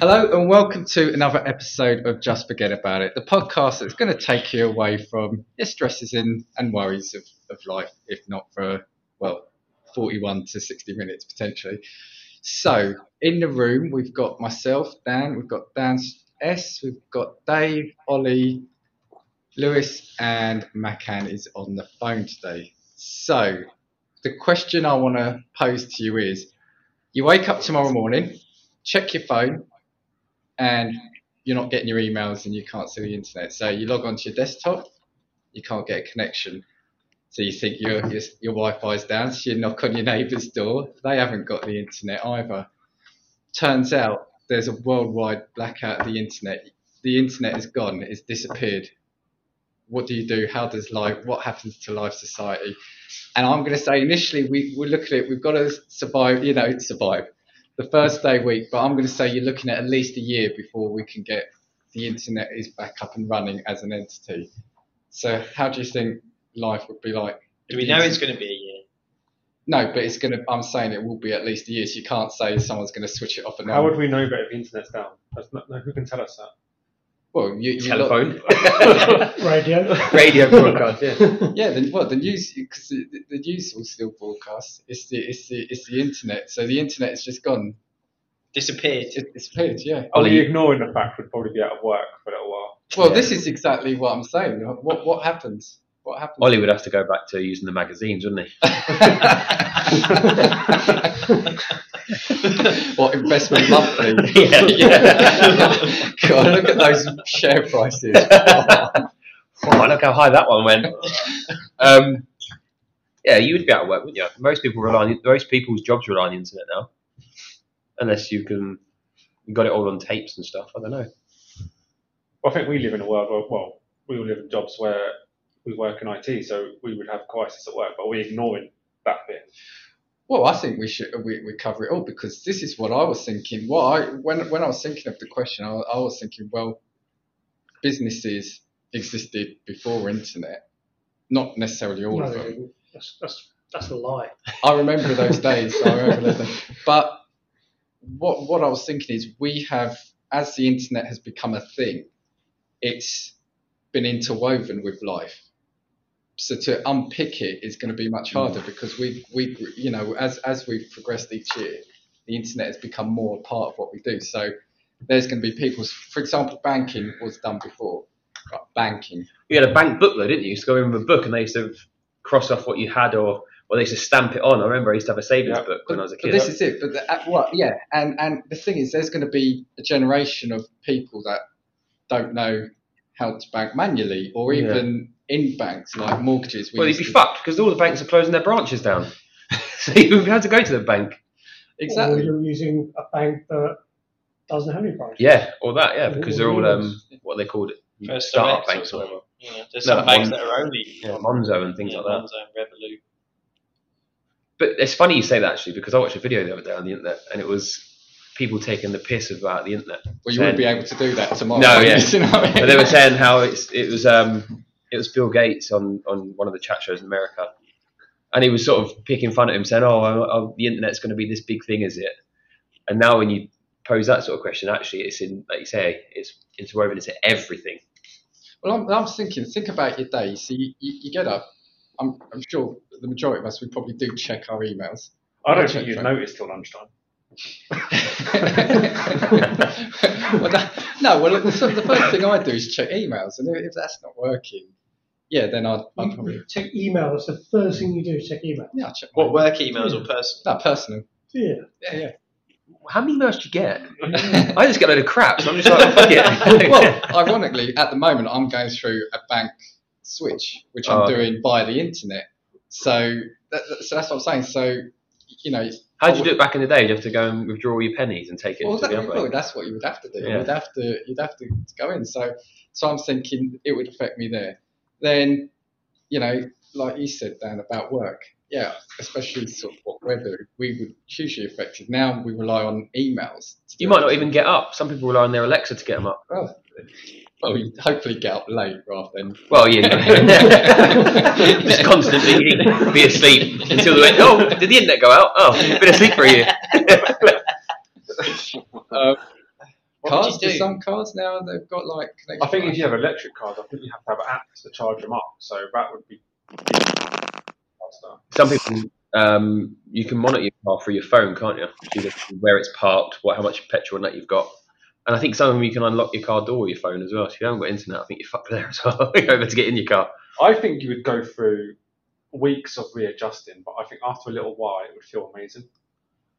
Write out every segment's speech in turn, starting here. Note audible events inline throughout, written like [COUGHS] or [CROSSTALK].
Hello and welcome to another episode of Just Forget About It, the podcast that's going to take you away from your stresses and, and worries of, of life, if not for, well, 41 to 60 minutes potentially. So, in the room, we've got myself, Dan, we've got Dan S, we've got Dave, Ollie, Lewis, and Macan is on the phone today. So, the question I want to pose to you is you wake up tomorrow morning, check your phone, and you're not getting your emails and you can't see the internet. So you log onto your desktop, you can't get a connection. So you think your your, your Wi-Fi's down, so you knock on your neighbour's door. They haven't got the internet either. Turns out there's a worldwide blackout of the internet. The internet is gone. It's disappeared. What do you do? How does life? What happens to life society? And I'm going to say initially we we look at it. We've got to survive. You know, survive the first day week, but I'm going to say you're looking at at least a year before we can get the internet is back up and running as an entity. So how do you think life would be like? Do we know it's going to be a year? No, but it's going to. I'm saying it will be at least a year. So you can't say someone's going to switch it off and on. How would we know about if the internet's down? That's not, no, who can tell us that? Well, you, you Telephone, [LAUGHS] Radio. radio broadcast. Yeah. [LAUGHS] yeah, the, well, the news because the, the news will still broadcast. It's the it's the it's the internet. So the internet has just gone. Disappeared. It disappeared. Yeah. Oh, Only Ollie- ignoring the fact we'd probably be out of work for a little while. Well, Yeah. this is exactly what I'm saying. What what happens? What happens? Ollie would have to go back to using the magazines, wouldn't he? [LAUGHS] what investment monthly? [LAUGHS] Yeah. yeah. God, look at those share prices. [LAUGHS] Oh, look how high that one went. Um, yeah, you would be out of work, wouldn't you? Most people rely on most people's jobs rely on the internet now, unless you can you got it all on tapes and stuff. I don't know. Well, I think we live in a world where, well, we all live in jobs where we work in IT, so we would have crisis at work, but we're ignoring that bit. Well, I think we should we, we cover it all because this is what I was thinking. What I when when I was thinking of the question, I, I was thinking, well, businesses existed before internet, not necessarily all No, of them. That's, that's, that's a lie. I remember those days. I [LAUGHS] remember those days. But what what I was thinking is we have, as the internet has become a thing, it's been interwoven with life. So to unpick it is going to be much mm. harder because we we you know as as we've progressed each year, the internet has become more a part of what we do. So there's going to be people, for example, banking was done before. Right, Banking. You had a bank book though, didn't you? You used to go in with a book and they used to cross off what you had or or they used to stamp it on. I remember I used to have a savings Yeah. book when I was a But kid. this is it. But the, what? Yeah, and and the thing is, there's going to be a generation of people that don't know how to bank manually or Yeah. Even in banks like mortgages. we well, you'd be to- fucked because all the banks are closing their branches down. [LAUGHS] so you wouldn't be able to go to the bank. Or Exactly. you're using a bank that doesn't have any branches. Yeah, or that, yeah, because they're all um, what they called it, First startup Direct banks or whatever. Yeah, there's No, some banks Mon- that are only Yeah, Monzo and things yeah, like that. Monzo and Revolut. But it's funny you say that actually because I watched a video the other day on the internet and it was people taking the piss about the internet. Well, you saying- wouldn't be able to do that tomorrow. No, [LAUGHS] yeah. You know what I mean? But they were saying how it's it was um it was Bill Gates on on one of the chat shows in America, and he was sort of picking fun at him, saying, "Oh, the internet's going to be this big thing, is it?" And now when you pose that sort of question, actually, it's in like you say, it's interwoven into everything. Well, I'm, I'm thinking, think about your day. So you, you, you get up. I'm, I'm sure the majority of us, we probably do check our emails. I don't Check, think you'd check. notice till lunchtime. [LAUGHS] well, that, no, well, the, the first thing I do is check emails, and if, if that's not working, yeah, then I'd, I'd You, probably check email. That's the first thing you do. Check email. yeah, I'd check What work emails or personal? No, personal. Yeah. Yeah, yeah. How many emails do you get? [LAUGHS] I just get a load of crap, so I'm just like, oh, fuck it. [LAUGHS] well, ironically, at the moment, I'm going through a bank switch, which I'm Oh. doing via the internet. So, that, that- so that's what I'm saying. So, you know, How did you do it back in the day? Did you have to go and withdraw your pennies and take it well, to that, the other well, bank? that's what you would have to do. Yeah. You'd have to, you'd have to go in. So, so I'm thinking it would affect me there. Then, you know, like you said, Dan, about work. Yeah, especially sort of what we're doing, we would hugely affected. Now we rely on emails. You might not even get up. Some people rely on their Alexa to get them up. Well, well, you hopefully get up late rather than. [LAUGHS] Well, yeah, [LAUGHS] just constantly be asleep until they went. Oh, did the internet go out? Oh, been asleep for a year. [LAUGHS] Um, What cars, would do do? some cars now they've got like. I think if you have electric cars, I think you have to have apps to charge them up. So that would be faster. Some people, um, you can monitor your car through your phone, can't you? You can see where it's parked, what how much petrol net you've got. And I think some of them you can unlock your car door with your phone as well. So if you haven't got internet, I think you're fucked there as well. [LAUGHS] You're able to get in your car. I think you would go through weeks of readjusting, but I think after a little while it would feel amazing.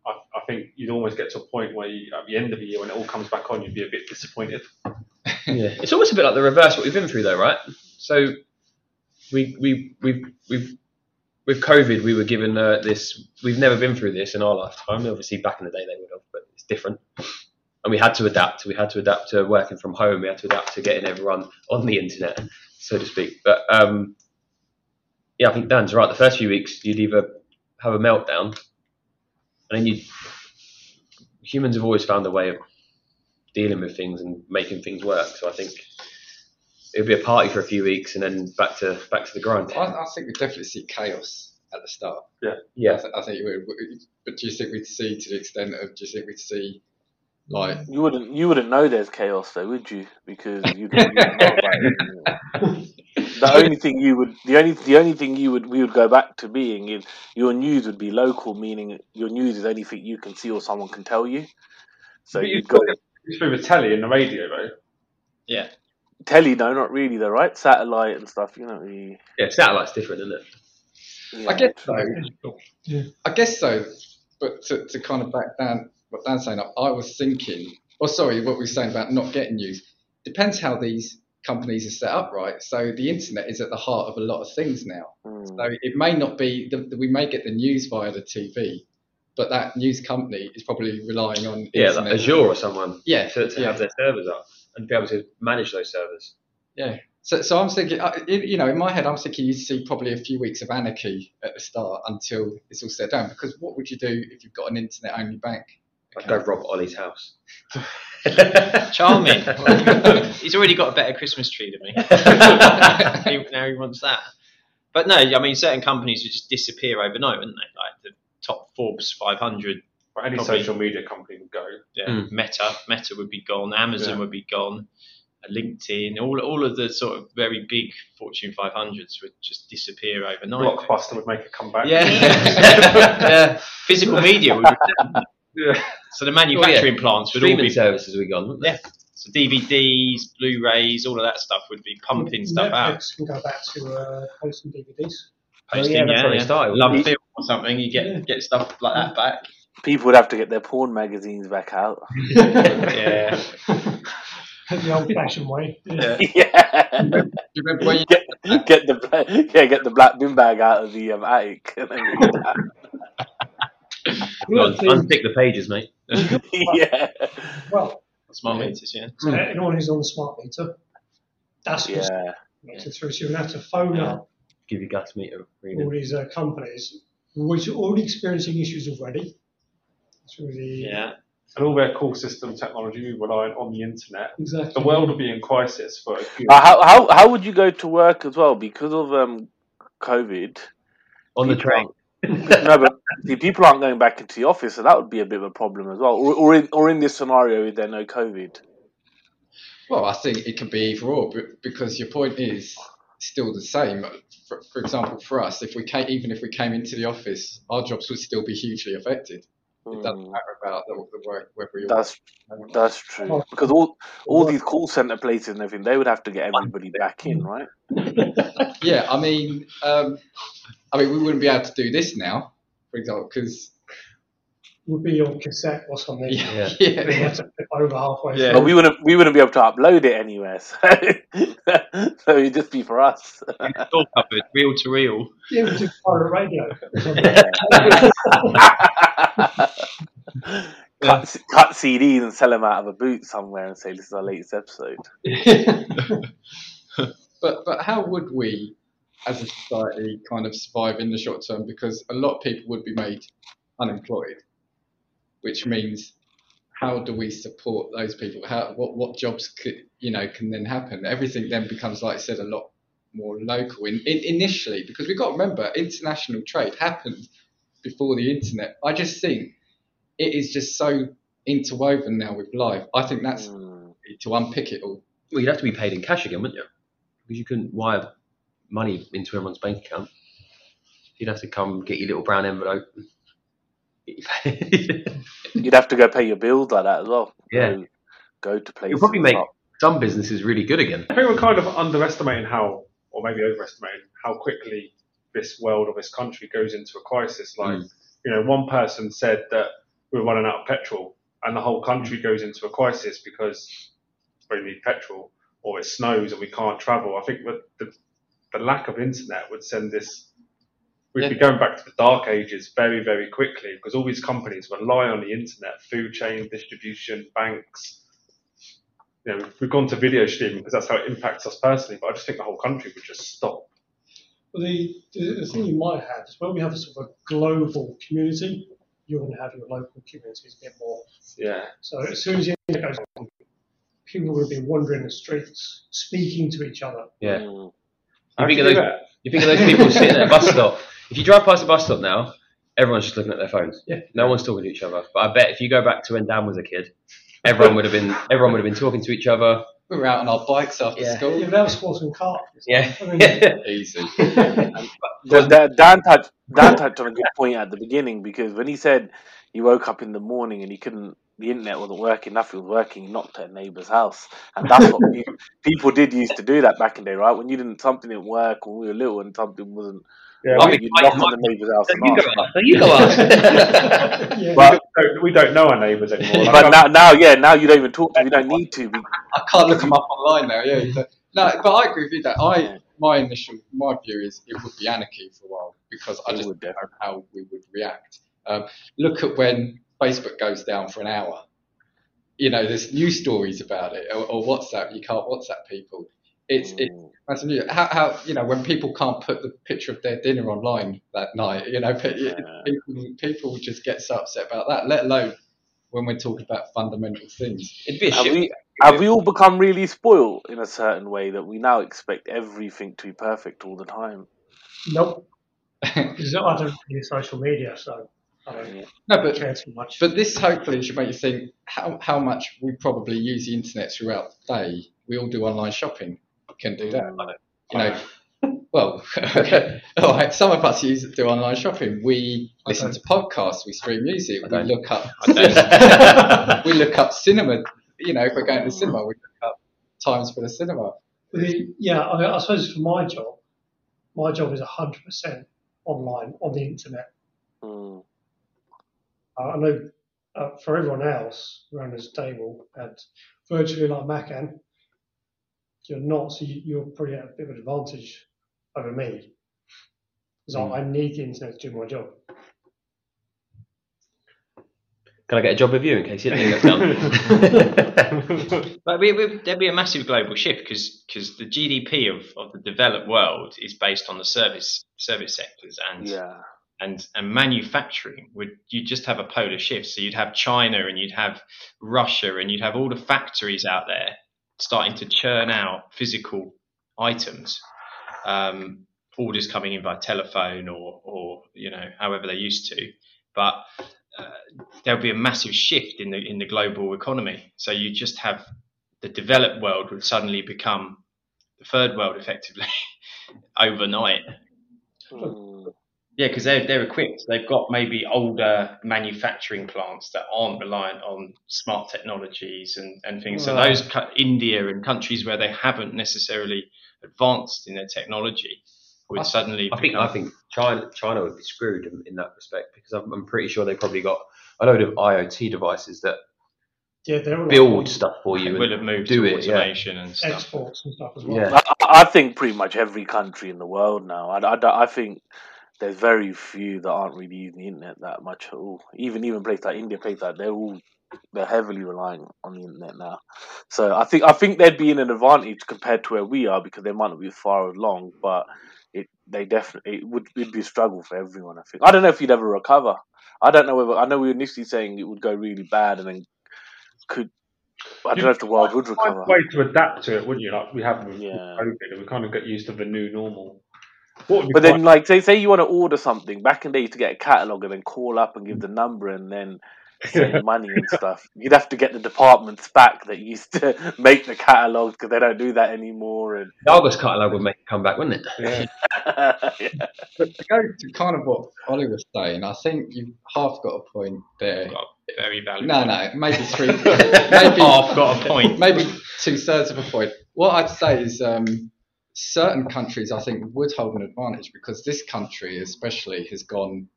I, I think you'd almost get to a point where you, at the end of the year, when it all comes back on, you'd be a bit disappointed. Yeah, [LAUGHS] it's almost a bit like the reverse what we've been through, though, right? So we we we we with COVID, we were given uh, this. We've never been through this in our lifetime. Obviously, back in the day they would have, but it's different. And we had to adapt. We had to adapt to working from home. We had to adapt to getting everyone on the internet, so to speak. But um, yeah, I think Dan's right. The first few weeks, you'd either have a meltdown, and then you. Humans have always found a way of dealing with things and making things work. So I think it'll be a party for a few weeks and then back to back to the grind. I, I think we definitely see chaos at the start. I, Yeah, th- I think we would. But do you think we'd see to the extent of? Do you think we'd see like? You wouldn't you wouldn't know there's chaos though, would you? Because you don't know about it. The only thing you would the only the only thing you would we would go back to being is your news would be local, meaning your news is anything you can see or someone can tell you. So you'd you'd go got it through the telly and the radio, though. Yeah. telly, no, not really though, right? Satellite and stuff, you know. You, yeah. Satellite's different, isn't it? yeah. I guess so. Yeah. I guess so. But to, to kind of back down what Dan's saying, I, I was thinking. Oh, sorry, what we were saying about not getting news. Depends how these companies are set up, right? So the internet is at the heart of a lot of things now. Mm. So it may not be that we may get the news via the TV, but that news company is probably relying on Yeah, like. Azure or someone Yeah, to, to yeah. have their servers up and be able to manage those servers. Yeah. So, so I'm thinking, uh, you you know, in my head, I'm thinking you'd see probably a few weeks of anarchy at the start until it's all set down. Because what would you do if you've got an internet-only bank? I'd go rob Ollie's house. [LAUGHS] Charming. [LAUGHS] He's already got a better Christmas tree than me. [LAUGHS] Now he wants that. But no, I mean, certain companies would just disappear overnight, wouldn't they? Like the top Forbes 500, But any Probably. social media company would go. yeah, Mm. Meta, Meta would be gone, Amazon Yeah. would be gone, LinkedIn, all, all of the sort of very big Fortune 500s would just disappear overnight. Blockbuster would make a comeback. Yeah. yeah. Physical media would be Yeah. So the manufacturing plants would all Streaming be services we gone. wouldn't they? Yeah. So DVDs, Blu-rays, all of that stuff would be pumping stuff out. Netflix can go back to uh, posting DVDs. Posting, yeah, that's yeah, yeah. started, LoveFilm or something, you get Yeah. get stuff like that back. People would have to get their porn magazines back out. [LAUGHS] Yeah. the old-fashioned way. Yeah. [LAUGHS] yeah. Do you remember when you get, get the yeah, get the black bin bag out of the um, attic. [LAUGHS] and then read Go on, unpick the pages, mate. [LAUGHS] [LAUGHS] yeah, Well, Smart meters, yeah. so anyone who's on the smart meter, that's just yeah. connected through. So you're going to have to phone up Give your gas meter all these uh, companies, which are already experiencing issues already. Through the Yeah. And all their call system technology reliant on the internet. exactly The world would be in crisis for a few. Uh, how, how how would you go to work as well because of um COVID? On the train. [LAUGHS] no, but see, people aren't going back into the office, so that would be a bit of a problem as well. Or, or in or in this scenario, if there no COVID. Well, I think it can be either or, because your point is still the same. For, for example, for us, if we came, even if we came into the office, our jobs would still be hugely affected. It doesn't Mm, matter about the, the work whether you're. that's that's true because all all these call center places and everything, they would have to get everybody back in, right? [LAUGHS] Yeah, I mean, um, I mean, we wouldn't be able to do this now, for example, because would be on cassette or something. yeah, Yeah. They yeah, have to flip over halfway. Yeah. But we wouldn't we wouldn't be able to upload it anywhere, so, [LAUGHS] so it'd just be for us. All covered, reel to reel. Yeah, we do pirate radio. [LAUGHS] cut, cut CDs and sell them out of a boot somewhere and say this is our latest episode. [LAUGHS] but but how would we, as a society, kind of survive in the short term? Because a lot of people would be made unemployed, which means how do we support those people? How what what jobs could you know can then happen? Everything then becomes, like I said, a lot more local in, in initially because we've got to remember international trade happened before the internet. I just think it is just so interwoven now with life. I think that's Mm. to unpick it all. Well, you'd have to be paid in cash again, wouldn't you? Because you couldn't wire money into everyone's bank account. You'd have to come get your little brown envelope. [LAUGHS] You'd have to go pay your bills like that as well. Yeah. Go, go to places. You'll probably make up. some businesses really good again. I think we're kind of underestimating how, or maybe overestimating how quickly this world or this country goes into a crisis. Like, Mm. you know, one person said that we're running out of petrol, and the whole country goes into a crisis because we need petrol, or it snows and we can't travel. I think that the, the lack of internet would send this. We'd be going back to the dark ages very, very quickly because all these companies rely on the internet, food chain, distribution, banks, you know, we've gone to video streaming because that's how it impacts us personally, but I just think the whole country would just stop. But the, the, the thing you might have is when we have a sort of a global community, you're going to have your local communities a bit more. Yeah. So as soon as the internet goes on, people will be wandering the streets, speaking to each other. Yeah. Mm. You think, of those, that? you think of those people sitting at a bus stop. If you drive past a bus stop now, everyone's just looking at their phones. Yeah. No one's talking to each other. But I bet if you go back to when Dan was a kid, everyone would have been everyone would have been talking to each other. We were out on our bikes after Yeah. school. Yeah, that was sporting car. Yeah. I mean, [LAUGHS] Easy. [LAUGHS] The- the- Dan touched Dan touched on a good point at the beginning because when he said he woke up in the morning and he couldn't, the internet wasn't working, nothing was working, he knocked at a neighbour's house, and that's what [LAUGHS] people, people did used to do that back in the day, right? When you didn't something didn't work when we were little and something wasn't, Yeah, I we, mean, you'd knock my- on the neighbour's house. You go ask. ask. You go ask. yeah. But- we, don't, we don't know our neighbours anymore. [LAUGHS] Like, But now, now, yeah, now you don't even talk to. them, You don't need to. be- I can't look them up online now. Yeah. you No, but I agree with you. That I my initial my view is it would be anarchy for a while because I just don't know how we would react. Um, look at when Facebook goes down for an hour. You know, there's news stories about it, or, or WhatsApp. You can't WhatsApp people. It's it's Mm. That's new. How, how you know when people can't put the picture of their dinner online that night, you know, Yeah. people people just get so upset about that. Let alone when we're talking about fundamental things. It'd be a Have shit. we, have we all become really spoiled in a certain way that we now expect everything to be perfect all the time? Nope. Because I don't use social media, so I don't no, but care too much. but this hopefully should make you think how how much we probably use the internet throughout the day. We all do online shopping. Can do that. Mm. You know, well, [LAUGHS] all right. Some of us use do online shopping. We listen to podcasts. We stream music. We look up. [LAUGHS] We look up cinema. You know, if we're going to the cinema, we look up times for the cinema. Yeah, I, I suppose for my job, my job is 100% online on the internet. I know uh, for everyone else around this table, and virtually like Macan, you're not, so you, you're probably at a bit of an advantage over me. Because Mm. I, I need the internet to do my job. Can I get a job with you in case you don't get done? [LAUGHS] But we, we, there'd be a massive global shift because the GDP of, of the developed world is based on the service service sectors and Yeah. And and manufacturing would you just have a polar shift. So you'd have China and you'd have Russia and you'd have all the factories out there starting to churn out physical items. Um, orders coming in by telephone or or you know however they used to, but uh, there'll be a massive shift in the in the global economy. So you just have the developed world would suddenly become the third world effectively [LAUGHS] overnight. Mm. Yeah, because they're they're equipped. They've got maybe older manufacturing plants that aren't reliant on smart technologies and, and things. So those co- India and countries where they haven't necessarily advanced in their technology would I- suddenly. I think I think China China would be screwed in, in that respect because I'm, I'm pretty sure they probably got a load of IoT devices that Yeah, they're all build stuff for you. will and have moved do to it, yeah. automation and stuff. exports and stuff as well. Yeah. I, I think pretty much every country in the world now. I, I, I think there's very few that aren't really using the internet that much at all. Even even places like India, places like they're all they're heavily relying on the internet now. So I think I think they'd be in an advantage compared to where we are because they might not be as far along, but it they definitely it would it'd be a struggle for everyone. I think I don't know if you'd ever recover. I don't know whether I know we were initially saying it would go really bad and then could. I don't know if the world would recover. way to adapt to it, wouldn't you? Like we have with Yeah. COVID, and we kind of get used to the new normal. What would be But then, like, say, say you want to order something. Back in the day, you used to get a catalog and then call up and give the number, and then save [LAUGHS] money and stuff. You'd have to get the departments back that used to [LAUGHS] make the catalogs because they don't do that anymore. And The Argos catalogue would make a comeback, wouldn't it? Yeah. [LAUGHS] yeah. But to go to kind of what Ollie was saying, I think you've half got a point there. Got very valuable. No, no, maybe three, maybe Half got a point. maybe two thirds of a point. What I'd say is um, certain countries I think would hold an advantage because this country, especially, has gone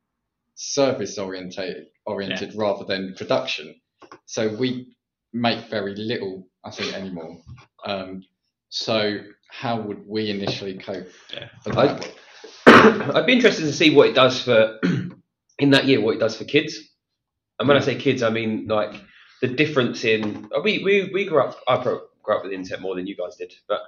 service oriented oriented rather than production. So we make very little, I think, anymore. Um, so how would we initially cope Yeah. for that? I'd be interested to see what it does for [CLEARS THROAT] in that year what it does for kids. And when I say kids, I mean like the difference in we we, we grew up I grew up with the internet more than you guys did, but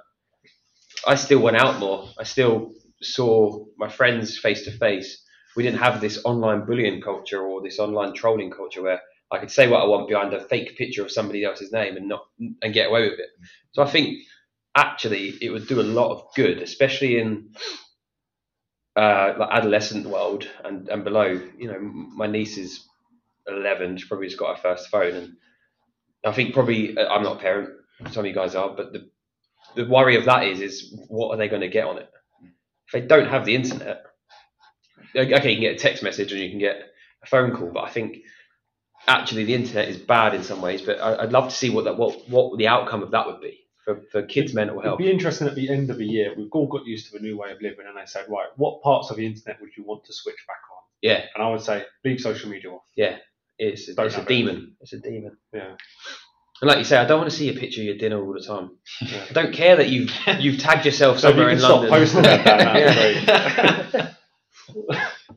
I still went out more. I still saw my friends face to face. We didn't have this online bullying culture or this online trolling culture where I could say what I want behind a fake picture of somebody else's name and not and get away with it. So I think actually it would do a lot of good, especially in uh, like adolescent world and, and below. You know, my niece is 11. She probably just got her first phone, and I think probably uh, I'm not a parent. Some of you guys are, but the the worry of that is is what are they going to get on it? If they don't have the internet, okay, you can get a text message and you can get a phone call, but I think actually the internet is bad in some ways. But I, I'd love to see what that what what the outcome of that would be for, for kids' mental health. It'd be interesting at the end of the year. We've all got used to a new way of living, and they said, right, what parts of the internet would you want to switch back on? Yeah, And I would say, leave social media off. Yeah, it's Don't it's a have it. demon. It's a demon. Yeah. And like you say, I don't want to see a picture of your dinner all the time. Yeah. I don't care that you've you've tagged yourself somewhere So you somewhere can in stop London. posting about that, that'd be Yeah. great. [LAUGHS]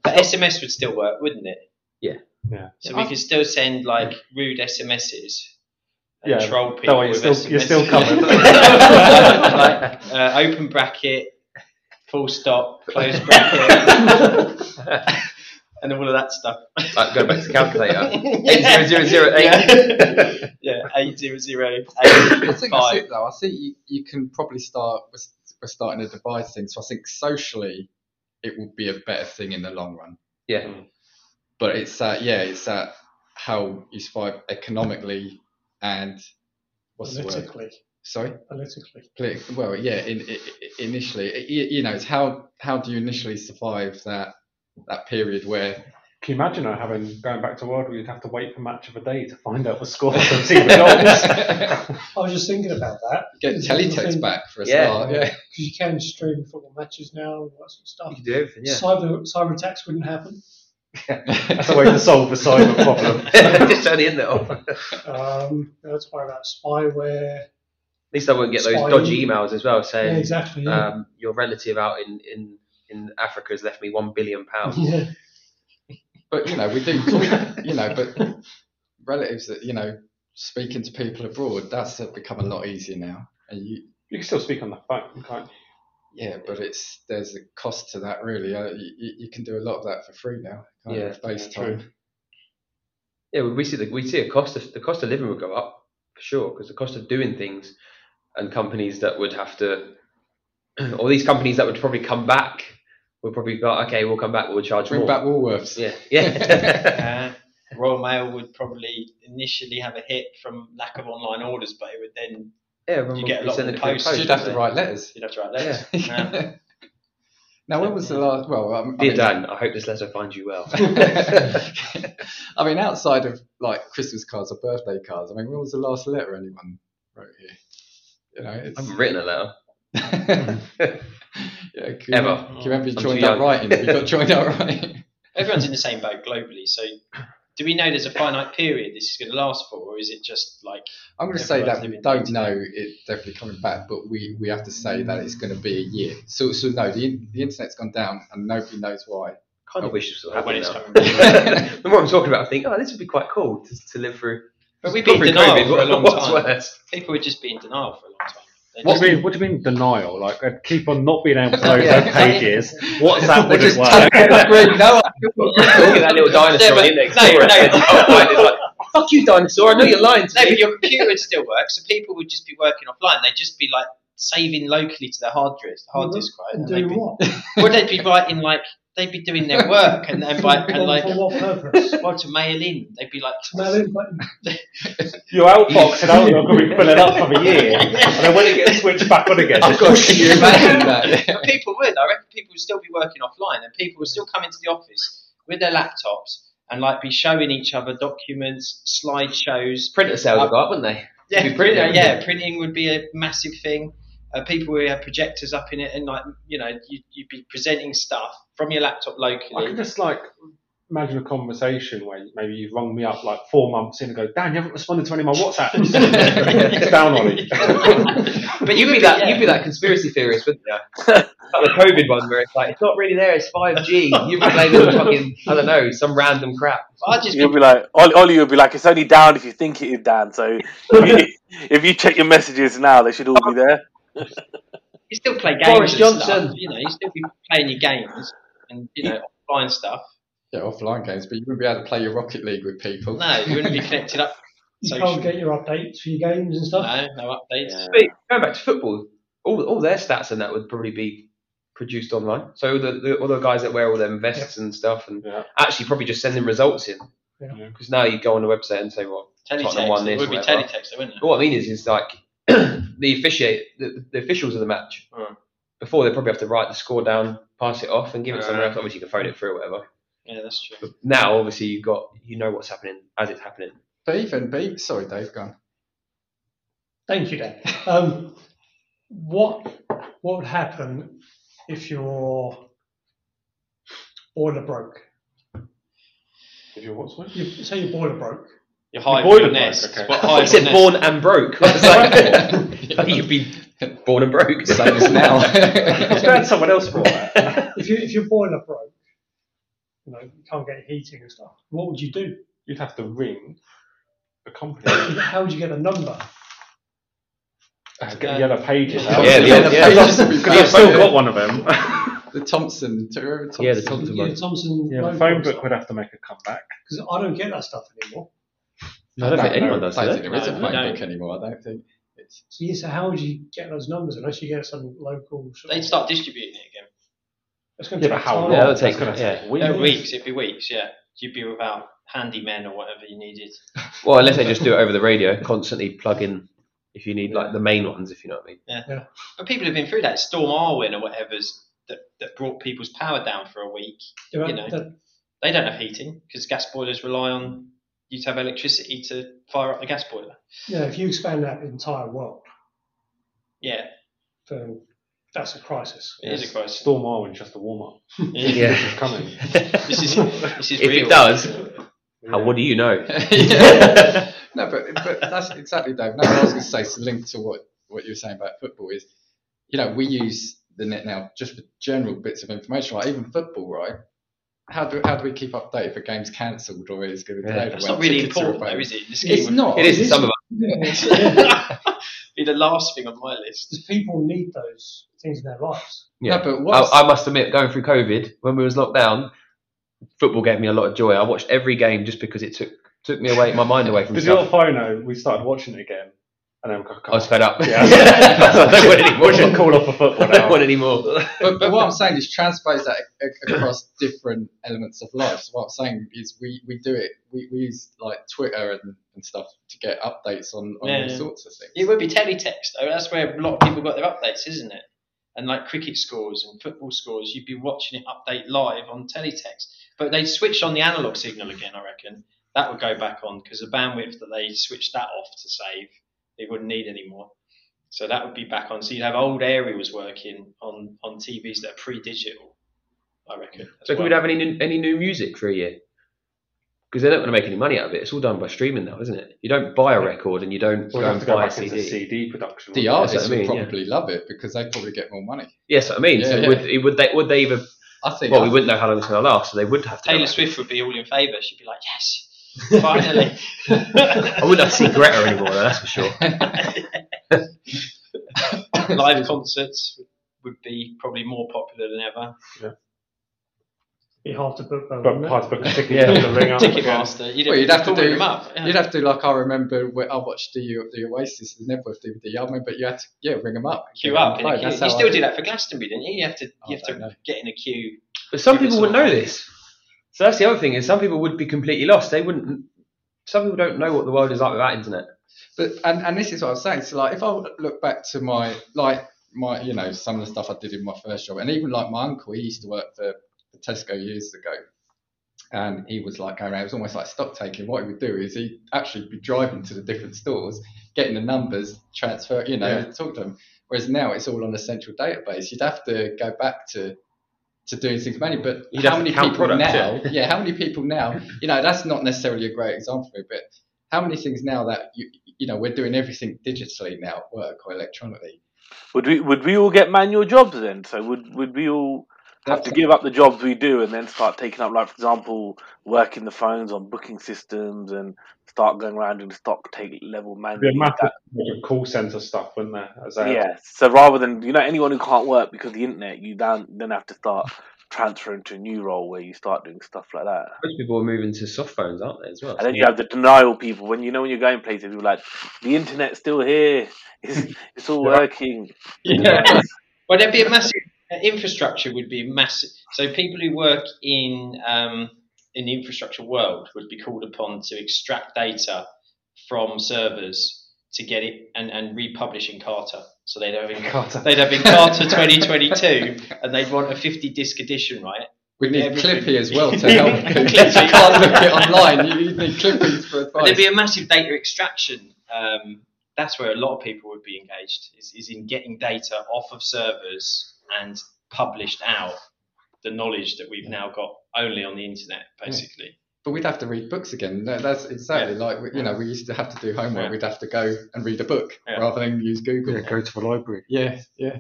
But SMS would still work, wouldn't it? Yeah. Yeah. So we could still send like rude SMSs and Yeah, troll people. worry, you're with still, you're still covered. [LAUGHS] [LAUGHS] like, uh, open bracket, full stop, close bracket, and all of that stuff. Like, go back to the calculator. [LAUGHS] Yeah. 8008. Yeah, yeah, eight zero zero I eight think that's five. it though. I think you, you can probably start. We're, we're starting to divide things. So I think socially, it will be a better thing in the long run. Yeah. Mm. But it's that yeah, it's that how you survive economically and what's the word? politically. Sorry, Politically. Politic- well, yeah. In, i i initially, you, you know, it's how how do you initially survive that that period where Can you imagine her having going back to world where you'd have to wait for match of a day to find out the score and see results? I was just thinking about that get teletext back for a Yeah. start? Yeah. [LAUGHS] because you can stream football matches now and that sort of You stuff. can do everything, yeah. Cyber cyber attacks wouldn't happen. [LAUGHS] That's a way to solve the cyber problem. [LAUGHS] Just turn the internet off. Um, let's worry about spyware. At least I won't get those Spying. dodgy emails as well Yeah, saying exactly. Yeah. um, your relative out in, in, in Africa has left me one billion pounds. yeah. But you know, we do talk, [LAUGHS] you know, but relatives that you know, speaking to people abroad, that's become a lot easier now. And you, You can still speak on the phone, can't you? yeah, but it's there's a cost to that really. Uh, you, you you can do a lot of that for free now. Can't Yeah, you? FaceTime. Yeah, we see the we see a cost of the cost of living would go up for sure because the cost of doing things and companies that would have to [CLEARS THROAT] or these companies that would probably come back would probably be like, okay, we'll come back, we'll charge Bring more. back Woolworths. Yeah, yeah. [LAUGHS] Uh, Royal Mail would probably initially have a hit from lack of online orders, but it would then yeah, everyone You would get a lot sending in the through post. You'd have to write letters. you'd have to write letters. Yeah. [LAUGHS] now, when was the last? Well, um, I mean, Dan, I hope this letter finds you well. [LAUGHS] I mean, outside of like Christmas cards or birthday cards, I mean, when was the last letter anyone wrote here? You know, it's, I haven't written a letter. Mm-hmm. [LAUGHS] yeah, can you, Ever. remember- Can you remember you joined too up young. writing? You got joined [LAUGHS] up writing. Everyone's in the same boat globally, so do we know there's a finite period this is going to last for, or is it just like I'm going to say that we don't day know it definitely coming back, but we, we have to say that it's going to be a year. So so no, the the internet's gone down and nobody knows why. kind of wish this would when happen it's coming back? [LAUGHS] the more I'm talking about, I think, oh, this would be quite cool to, to live through. But we've been in through denial COVID, for a long what's time. worse? People would just be in denial for a long time. They What do you mean? What do you mean denial? Like I'd keep on not being able to [LAUGHS] load Yeah. web pages. WhatsApp They wouldn't just work. tap on the screen, no, Look at that little dinosaur Yeah, on the but- no, no. Like, Fuck you, dinosaur. I know you're lying to No, me. but your computer would still work, so people would just be working offline. They'd just be like saving locally to their hard mm-hmm. disk, hard disk, right? And they'd doing be, what? [LAUGHS] or they'd be writing like they'd be doing their work and then by and like for what purpose? well, to mail in, they'd be like, Mail in, but [LAUGHS] Your outbox and [LAUGHS] Outlook will be filling up for a year, [LAUGHS] and then when it gets switched back on again, I've pushing can you imagine that? But people would. I reckon people would still be working offline, and people would still come into the office with their laptops and like be showing each other documents, slideshows. Printer sales would go up, wouldn't they? Yeah, printing, printing. yeah, printing would be a massive thing. Uh, people who have projectors up in it, and like you know, you, you'd be presenting stuff from your laptop locally. I locally. can just like imagine a conversation where maybe you've rung me up like four months in and go, Dan, you haven't responded to any of my WhatsApps. [LAUGHS] it's down on it. [LAUGHS] but you'd be that yeah. you'd be that conspiracy theorist, wouldn't you? like the COVID one where it's like it's not really there, it's five G. You'd be blaming fucking I don't know some random crap. I'd just be You'll be like, Ollie, Ollie will be like, it's only down if you think it is down. So if you, if you check your messages now, they should all be there. You still play games. Boris and Johnson. Stuff, you know, you still be playing your games and you know offline stuff. Yeah, offline games, but you wouldn't be able to play your Rocket League with people. No, you wouldn't be connected up. [LAUGHS] you social. can't get your updates for your games and stuff. No, no updates. Yeah. But going back to football, all all their stats and that would probably be produced online. So the, the all the guys that wear all them vests and stuff, and Yeah. actually probably just sending results in. Yeah. Because now you go on the website and say, well, Tottenham won this It would be or teletext, wouldn't it? But what I mean is, is like the officiate, the, the officials of the match. Mm. Before they probably have to write the score down, pass it off, and give it Yeah. somewhere else. Obviously, you can phone it through or whatever. Yeah, that's true. But now, obviously, you have got you know what's happening as it's happening. But even, but even- sorry, Dave, go on. Thank you, Dave. Um, what what would happen if your boiler broke? If you're what's what? You, say your boiler broke. Your hive boiler your broke, nest. okay. What I hive said your born and broke. I was like, [LAUGHS] you'd be born and broke. Same as now. I was glad someone else brought that. [LAUGHS] If you if your boiler broke, you know you can't get heating and stuff. What would you do? You'd have to ring the company. [COUGHS] How would you get a number? Uh, get the yellow pages out. Yeah, the- Yeah, yeah. pages that we Because I've found. still got one of them. [LAUGHS] the Thomson, do Thomson? Yeah, the Thomson Yeah, one. Thomson. yeah, the phone book would have to make a comeback. Because I don't get that stuff anymore. No, I don't think anyone no, does. I do don't they? think there is a No, phone no. book anymore. I don't think. It's, So yeah, so how would you get those numbers unless you get some local? sort They'd of- start distributing it again. It's going to Yeah, take how time. long? Yeah, that'll take- gonna yeah. weeks. Weeks, it'd be weeks, yeah. You'd be without handymen or whatever you needed. [LAUGHS] Well, unless they just do it over the radio, constantly plug in if you need like the main ones, if you know what I mean. Yeah, But people have been through that. Storm Arwen or whatever's that, that brought people's power down for a week. Do you know. that- They don't have heating because gas boilers rely on you to have electricity to fire up the gas boiler. yeah, if you expand that entire world, Yeah, then that's a crisis. it is a crisis. Storm Arwen's just a warm up. Yeah. [LAUGHS] This is coming. [LAUGHS] This is this is if real. it does, how, what do you know? yeah. [LAUGHS] no, but, but that's exactly, Dave. No, I was going to say, so linked to what, what you were saying about football is, you know, we use the net now just for general bits of information, like even football, right? How do, how do we keep updated if a game's cancelled or is going to be Yeah. It's delayed? or not really important though, is it? The scheme It's of- not. It is It to is. some of us. [LAUGHS] Yeah, be the last thing on my list. because people need those things in their lives. Yeah. No, but I, what's, I must admit, going through COVID, when we was locked down, football gave me a lot of joy. I watched every game just because it took took me away, my mind away from Because your stuff. phone, though, we started watching it again, and then we I was fed up. Yeah. [LAUGHS] I don't want any more. We should call off the football I don't want any more. but, but what I'm saying is transpose that across different elements of life. So what I'm saying is we, we do it, we, we use like Twitter and, and stuff to get updates on, on Yeah, all sorts of things. It would be teletext though. That's where a lot of people got their updates, isn't it? And like cricket scores and football scores, you'd be watching it update live on teletext. But they'd switch on the analog signal again, I reckon. That would go back on because the bandwidth that they switched that off to save, they wouldn't need anymore. So that would be back on. So you'd have old aerials working on, on TVs that are pre-digital, I reckon. So can we'd have any any new music for a year? Because they're not going to make any money out of it. It's all done by streaming now, isn't it? You don't buy a record and you don't We'll go have and to go buy a back into CD. CD production. The artists what I would mean, yeah. probably love it because they probably get more money. Yes, I mean, so Yeah, yeah. would would they would they even? I think. Well, I we wouldn't know how long it's going to last, so they would have to. Taylor. Swift would be all in favour. She'd be like, yes, finally. I wouldn't have to see Greta anymore, though, that's for sure. [LAUGHS] live concerts would be probably more popular than ever. Yeah. Be hard to book though. But hard to book a ticket Yeah. to ring up. Ticketmaster, you'd, Well, you'd have to calling do- them up. yeah. You'd have to like I remember when I watched the the Oasis the Knebworth DVD. I remember you had to yeah ring them up, queue up in a played. queue. That's You still I do that for Glastonbury, didn't you? You have to I you have don't know. to get in a queue But some people wouldn't know this. So that's the other thing is some people would be completely lost. They wouldn't. Some people don't know what the world is like without internet. But and, and this is what I was saying. So like, if I look back to my like my you know some of the stuff I did in my first job, and even like my uncle, he used to work for, Tesco years ago, and he was like going around. It was almost like stock taking. What he would do is he'd actually be driving to the different stores, getting the numbers, transfer, you know, Yeah. talk to them. Whereas now it's all on a central database. You'd have to go back to to doing things manually. But You'd how many people products, now? Yeah. how many people now? You know, that's not necessarily a great example, for it, but how many things now that you you know we're doing everything digitally now at work or electronically. Would we would we all get manual jobs then? So would would we all have to give up the jobs we do and then start taking up, like for example, working the phones on booking systems and start going around doing stock take level There'd be a manually? massive sort of call center stuff, wouldn't there? As a, Yeah. So rather than you know anyone who can't work because of the internet, you don't then have to start transferring to a new role where you start doing stuff like that. Most people are moving to soft phones, aren't they, as well? And then you have the denial people when you know when you're going places, you're like, the internet's still here, it's, it's all Yeah. working. Yeah. [LAUGHS] Well, there'd be a massive infrastructure. Would be massive. So people who work in um, in the infrastructure world would be called upon to extract data from servers to get it and, and republish Encarta. So they'd have Encarta. they'd have Encarta [LAUGHS] 2022, and they'd want a 50 disc edition, right? We need Everything. Clippy as well to [LAUGHS] help. You can't look it online. You need Clippies for But there'd be a massive data extraction. Um, that's where a lot of people would be engaged, is, is in getting data off of servers and published out the knowledge that we've now got only on the internet, basically. But we'd have to read books again. That's exactly like we- you know we used to have to do homework. Yeah. We'd have to go and read a book Yeah. rather than use Google. Yeah, go to the library. Yeah, yeah.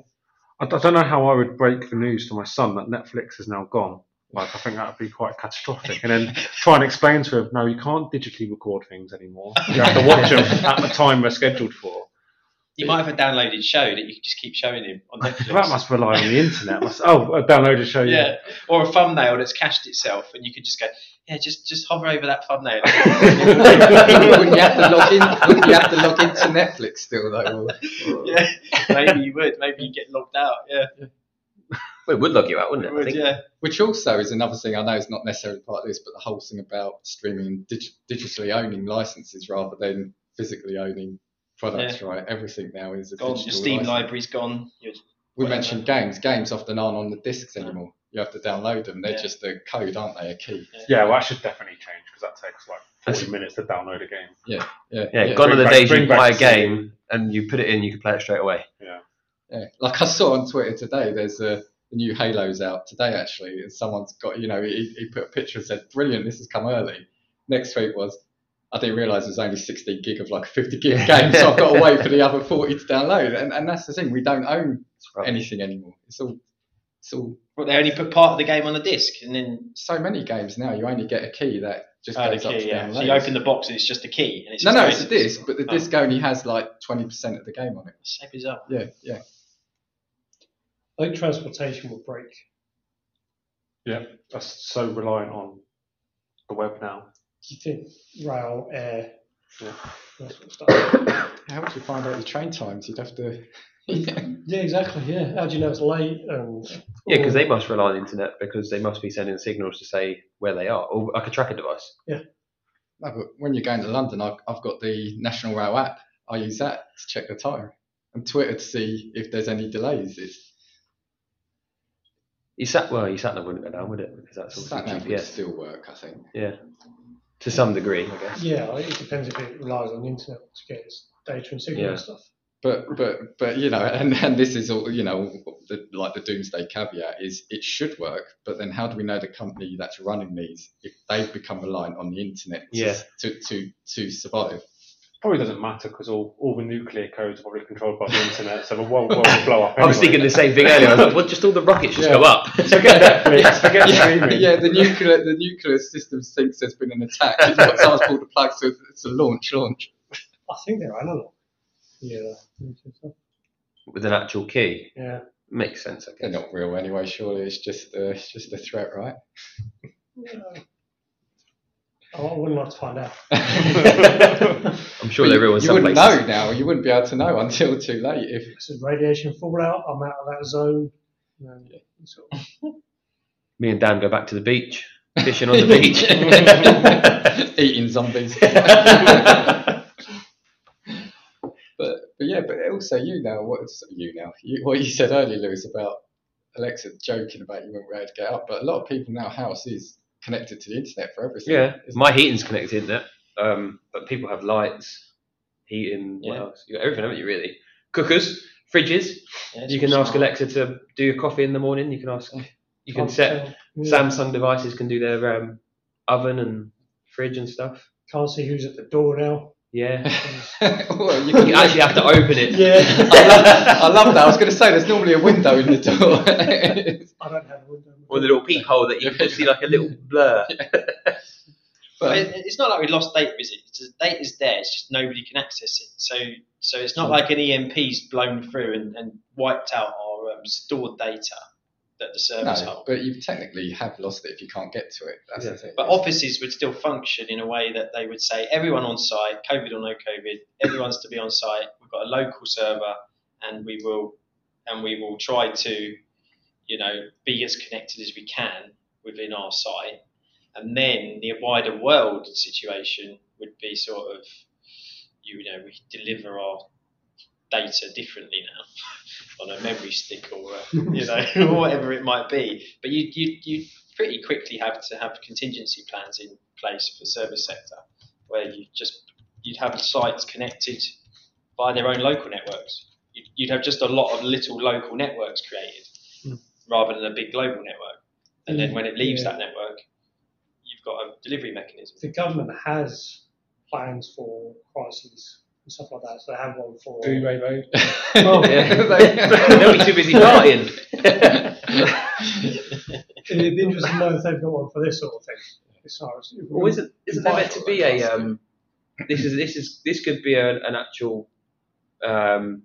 I, I don't know how I would break the news to my son that Netflix is now gone. Like, I think that would be quite catastrophic. And then try and explain to him, no, you can't digitally record things anymore. You have to watch [LAUGHS] them at the time they're scheduled for. You might have a downloaded show that you could just keep showing him on [LAUGHS] Netflix. That must rely on the internet. Must, oh, a downloaded show. yeah, or a thumbnail that's cached itself, and you could just go, yeah, just just hover over that thumbnail. [LAUGHS] wouldn't you have to log in? Wouldn't you have to log into Netflix still though? Or- [LAUGHS] yeah, maybe you would. Maybe you get logged out. Yeah, Well, it would log you out, wouldn't it? it I would, think. yeah. Which also is another thing I know is not necessarily part of this, but the whole thing about streaming and dig- digitally owning licenses rather than physically owning products, right? Everything now is a Gone. Your Steam license. library's gone. Your, We whatever. mentioned games. Games often aren't on the discs anymore. You have to download them. They're Yeah. just a code, aren't they? A key. Yeah, well, that should definitely change because that takes like 40 minutes to download a game. Yeah. Yeah, yeah gone are the back- days you buy a the game and you put it in, you can play it straight away. Yeah, like I saw on Twitter today, there's a the new Halo's out today actually, and someone's got you know he, he put a picture and said, "Brilliant, this has come early." Next tweet was, "I didn't realise there's only 16 gig of like a 50 gig [LAUGHS] game, so I've got to wait for the other 40 to download." And and that's the thing, we don't own anything anymore. It's all it's all Well, they only put part of the game on the disc, and then so many games now. You only get a key that just oh, the goes up to key. Yeah. download. So you open the box, and it's just a key, and it's no, just no, it's a disc, but the Oh. disc only has like 20% of the game on it. So bizarre. Yeah, yeah. I think transportation will break. Yeah, that's so reliant on the web now. Do you think rail, air, Yeah. that sort of stuff? [COUGHS] How would you find out your train times? You'd have to. [LAUGHS] yeah, exactly. Yeah. How do you know it's late? And Yeah, because they must rely on the internet because they must be sending signals to say where they are, or like a tracker device. No, but when you're going to London, I've, I've got the National Rail app. I use that to check the time, and Twitter to see if there's any delays. It's You sat well, you sat nav wouldn't go down, would it? Because that's all sat nav would still work, I think. Yeah, to some degree, I guess. yeah, it depends if it relies on the internet to get its data and signal Yeah. and stuff. But but but you know, and, and this is all you know, the, like the doomsday caveat is it should work, but then how do we know the company that's running these if they've become reliant on the internet to, Yeah. to, to to survive? Probably doesn't matter because all, all the nuclear codes are probably controlled by the internet, so the world, world will [LAUGHS] blow up. I was thinking the same thing earlier. I was like, well, just all the rockets just Yeah. go up. [LAUGHS] Forget Netflix, [LAUGHS] forget yeah, streaming. yeah, the nuclear the nuclear system thinks there's been an attack. It's someone's pulled the plug, so it's a launch, launch. I think they're analog. Yeah. With an actual key. Yeah. Makes sense, I They're guess. not real anyway. Surely it's just a, it's just a threat, right? Oh, I wouldn't like to find out. [LAUGHS] I'm sure they're real you wouldn't places. know now. You wouldn't be able to know until too late. If This is radiation fallout. I'm out of that zone. Um, sort of- Me and Dan go back to the beach, fishing on [LAUGHS] the beach. [LAUGHS] Eating zombies. But, but yeah, but also you now, what's you now? You, what you said earlier, Lewis, about Alexa joking about you weren't ready to get up. But a lot of people now, house is connected to the internet for everything. yeah, my heating's connected to internet, um, but people have lights, heating, what Yeah. else? You got everything, haven't you? Really? Cookers, fridges. Yeah, You can ask smart. Alexa to do your coffee in the morning. You can ask. You can set. Yeah. Samsung devices can do their um, oven and fridge and stuff. Can't see who's at the door now. Yeah, [LAUGHS] well, you you can actually have to open it. Yeah. [LAUGHS] I love, I love that. I was going to say there's normally a window in the door. [LAUGHS] I don't have a window. Or the little peephole that you can see like a little blur. But but it, it's not like we lost data, is it? It's- The data's there. It's just nobody can access it. So, so it's not like an EMP's blown through and, and wiped out our um, stored data that the servers no, hold. but you technically have lost it if you can't get to it. That's Yeah. the thing. But offices would still function in a way that they would say everyone on site, COVID or no COVID, everyone's to be on site. We've got a local server, and we will, and we will try to, you know, be as connected as we can within our site. And then the wider world situation would be sort of, you know, we deliver our data differently now [LAUGHS] on a memory stick or a, [LAUGHS] you know [LAUGHS] or whatever it might be. But you you you pretty quickly have to have contingency plans in place for the service sector, where you just you'd have sites connected by their own local networks. You'd, you'd have just a lot of little local networks created, Hmm. rather than a big global network. And then when it leaves Yeah. that network, you've got a delivery mechanism. The government has plans for crises and stuff like that. So they have one for. Do Ray Ray. Oh, [LAUGHS] Yeah. They'll be too busy partying. [LAUGHS] It'd be interesting to know if they've got one for this sort of thing. As far as- Well, isn't isn't there meant to be a um? This is this is this could be a, an actual um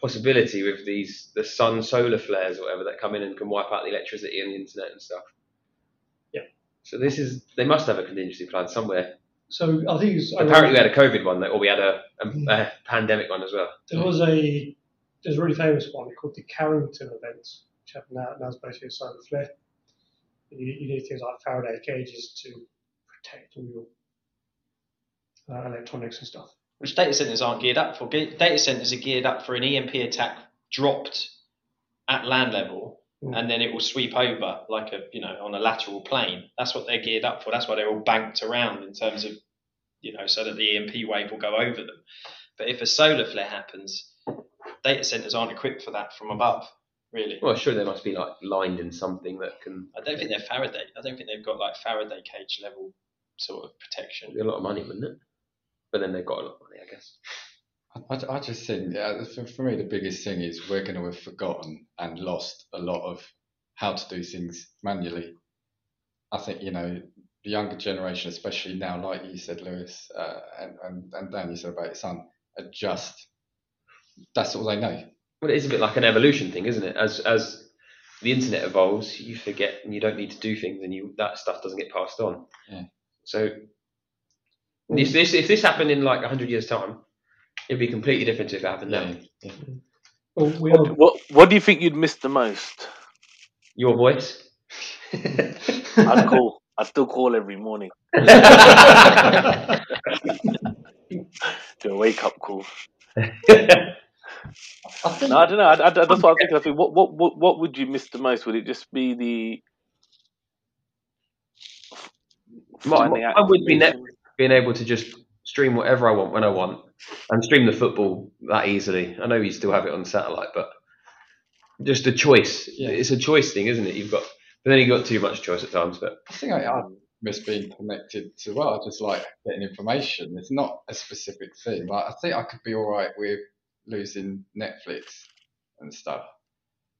possibility with these the sun solar flares or whatever that come in and can wipe out the electricity and the internet and stuff. Yeah. So this is they must have a contingency plan somewhere. So I think it's, Apparently we had a COVID one, or we had a, a, a pandemic one as well. there was a there's a really famous one called the Carrington event, which happened now. Now it's basically a solar flare. You, you need things like Faraday cages to protect all your uh, electronics and stuff. which data centers aren't geared up for. Data centers are geared up for an EMP attack dropped at land level, Mm. and then it will sweep over like a you know on a lateral plane. That's what they're geared up for. That's why they're all banked around in terms of you know so that the EMP wave will go over them. But if a solar flare happens, data centers aren't equipped for that from above. Really, Well, sure, they must be like lined in something that can I don't think they're Faraday. I don't think they've got like Faraday cage level sort of protection. be a lot of money, wouldn't it? But then they've got a lot of money, I guess. I, I just think, yeah, for, for me, the biggest thing is we're going to have forgotten and lost a lot of how to do things manually. I think, you know, the younger generation, especially now, like you said, Lewis, uh, and, and, and Dan, you said about your son, are just, that's all they know. Well, it is a bit like an evolution thing, isn't it? As as the internet evolves, you forget and you don't need to do things, and you that stuff doesn't get passed on. Yeah. So if this if this happened in like hundred years' time, it'd be completely different if it happened now. Yeah, yeah. Well, we are, What What do you think you'd miss the most? Your voice. [LAUGHS] I'd call. I'd still call every morning. [LAUGHS] [LAUGHS] Do a wake up call. I No, I don't know. I, I, that's what I'm thinking. I think what, what what what would you miss the most? Would it just be the My- I would be activation? Being able to just stream whatever I want when I want, and stream the football that easily. I know you still have it on satellite, but just a choice. Yeah. It's a choice thing, isn't it? You've got, but then you have got too much choice at times. But I think I, I miss being connected to well, I just like getting information. It's not a specific thing. Like I think I could be all right with losing Netflix and stuff,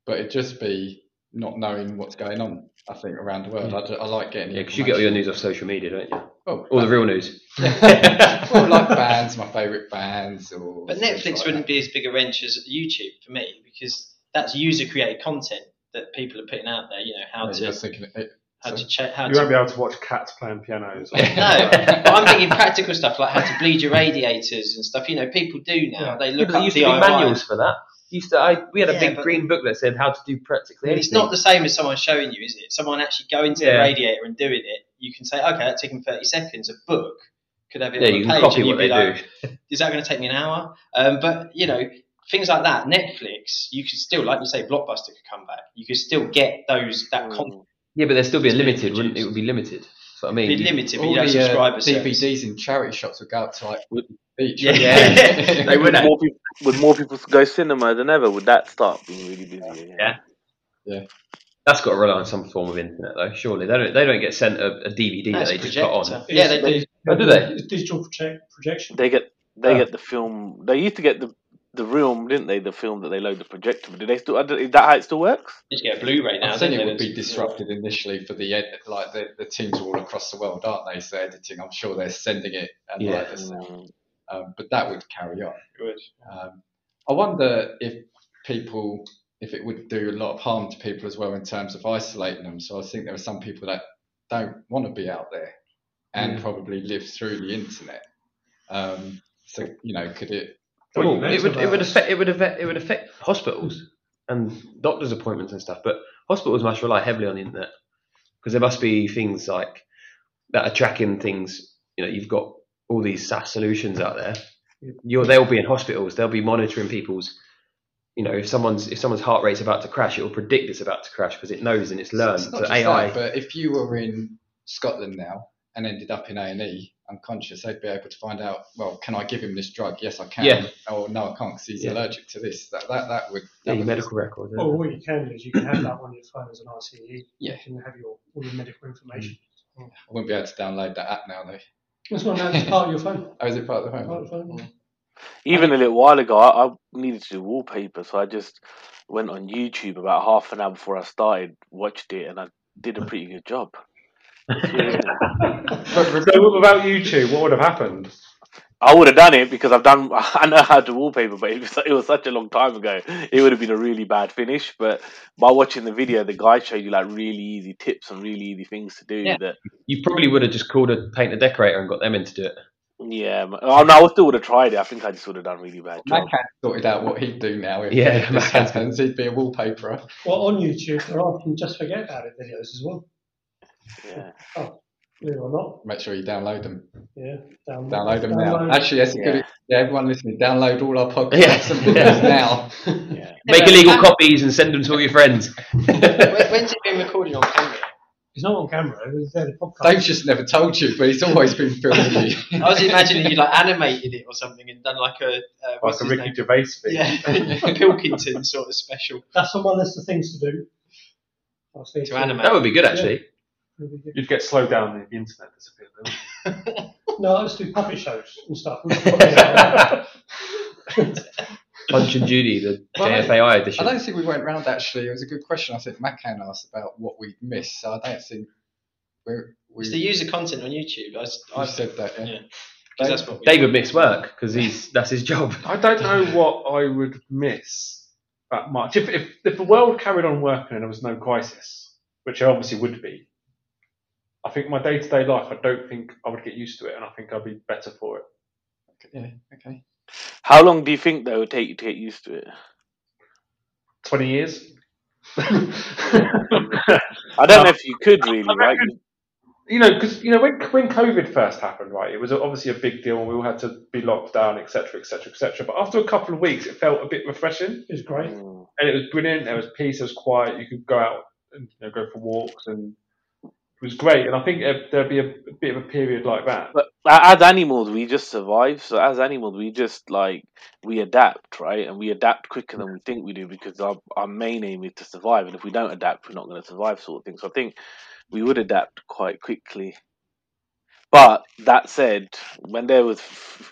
but it'd just be not knowing what's going on. I think around the world. Mm. I, ju- I like getting. yeah, because you get all your news off social media, don't you? Oh, All the real news. [LAUGHS] well, like [LAUGHS] bands, my favourite bands, or But Netflix like wouldn't that. be as big a wrench as YouTube for me because that's user created content that people are putting out there. You know how Yeah, to you're thinking it, how so- to check how You to won't be able to watch cats playing pianos. no, [LAUGHS] but I'm thinking practical stuff like how to bleed your radiators and stuff. You know, people do now. Yeah. They look but there up used to be DIY. manuals for that. used to. I we had a Yeah, big green book that said how to do practically anything. It's not the same as someone showing you, is it? Someone actually going to the radiator and doing it. You can say, okay, that took him 30 seconds. A book could have it yeah, on a you page can copy and what you'd be they like, do. [LAUGHS] is that going to take me an hour? Um, but, you know, things like that, Netflix, you could still, like you say, Blockbuster could come back. You could still get those, that Mm. content Yeah, but there'd still be a being limited, wouldn't it? It would be limited. That's what I mean. be limited, but All you'd have the uh, subscriber service. DVDs in charity shops would go up to like Would- each. Yeah. Yeah. [LAUGHS] They would Would more, people, would more people go cinema than ever? Would that start being really busy? Yeah. Yeah. That's got to rely on some form of internet, though. Surely they don't. They don't get sent a, a DVD that That's they just put on. Yeah, they do. Oh, do they? It's digital project, projection. They get they Oh. get the film. They used to get the the film, didn't they? The film that they load the projector. But do they still? Is that how it still works? Just get a Blu-ray now. I think don't it would be That's- disrupted initially for the ed- like the, the teams all across the world, aren't they? So editing, I'm sure they're sending it and Yeah. like the sound. Mm. Um, but that would carry on. Good. Um, I wonder if people, if it would do a lot of harm to people as well in terms of isolating them. So I think there are some people that don't want to be out there and probably live through the internet. Um, so you know, could it? Well, Well, it would it would affect it would affect it would affect hospitals and doctors' appointments and stuff. But hospitals must rely heavily on the internet because there must be things like that are tracking things. You know, you've got all these SaaS solutions out there. You're, they'll be in hospitals. They'll be monitoring people's. You know, if someone's if someone's heart rate's about to crash, it will predict it's about to crash because it knows and it's learned. It's not So AI. that, but if you were in Scotland now and ended up in A and E unconscious, they'd be able to find out. Well, can I give him this drug? Yes, I can. Yeah. Or no, I can't because he's Yeah. allergic to this. That that that would. yeah, That your would medical record. isn't Or what you can do is you can have that on your phone as an RCE. Yeah. You can have your all your medical information. Mm. I wouldn't be able to download that app now though. That's not now it's part of your phone. Oh, is it part of the Part phone? of the phone. yeah. Even a little while ago, I, I needed to do wallpaper, so I just went on YouTube about half an hour before I started, watched it, and I did a pretty good job. Yeah. So [LAUGHS] without YouTube, what would have happened? I would have done it because I've done. [LAUGHS] I know how to wallpaper, but it was, it was such a long time ago. It would have been a really bad finish. But by watching the video, the guy showed you like really easy tips and really easy things to do. Yeah. That You probably would have just called a paint a decorator and got them in to do it. Yeah, m- oh, no, I still would have tried it. I think I just would have done a really bad job. Mak sorted out what he'd do now if Yeah, this Mak has- happens. He'd be a wallpaperer. Well, on YouTube, there are some just forget about it videos as well. Yeah. Oh, believe it or not. Make sure you download them. Yeah. Download, Download them now. Actually, that's a good. Yeah. Yeah, everyone listening, download all our podcasts Yeah. and videos now. Yeah. Make illegal copies and send them to all your friends. When's it been recorded on camera? It's not on camera. It's there, the podcast. Dave's just never told you, but he's always been filming [LAUGHS] you. I was imagining you like animated it or something and done like a uh, Like a Ricky name? Gervais thing. Yeah, [LAUGHS] Pilkington sort of special That's on my list of things to do. I was thinking, to animate. That would be good, actually. Really good. You'd get slowed down if the internet disappeared. [LAUGHS] No, I just do puppet shows and stuff. Punch and Judy, the Well, I- JFAI I don't think we went round actually. It was a good question. I think Macan asked about what we'd missed, so I don't think we're, we It's the user content on YouTube. I, s- we I said that. Yeah. yeah. 'Cause that's what we David missed work because he's that's his job. I don't know [LAUGHS] what I would miss that much. If, if, if the world carried on working and there was no crisis, which there obviously would be, I think my day to day life, I don't think I would get used to it and I think I'd be better for it. Yeah. Okay. How long do you think that it would take you to get used to it? 20 years? [LAUGHS] I don't know if you could really, I right? you know, because you know when when COVID first happened, right? It was obviously a big deal, and we all had to be locked down, etc., etc., etc. But after a couple of weeks, it felt a bit refreshing, It was great. Mm. and it was brilliant. There was peace, there was quiet. You could go out and you know, go for walks, and it was great. And I think there- there'd be a, a bit of a period like that. But as animals, we just survive. So as animals, we just like we adapt, right? And we adapt quicker than we think we do because our our main aim is to survive. And if we don't adapt, we're not going to survive, sort of thing. So I think we would adapt quite quickly. But that said, when there was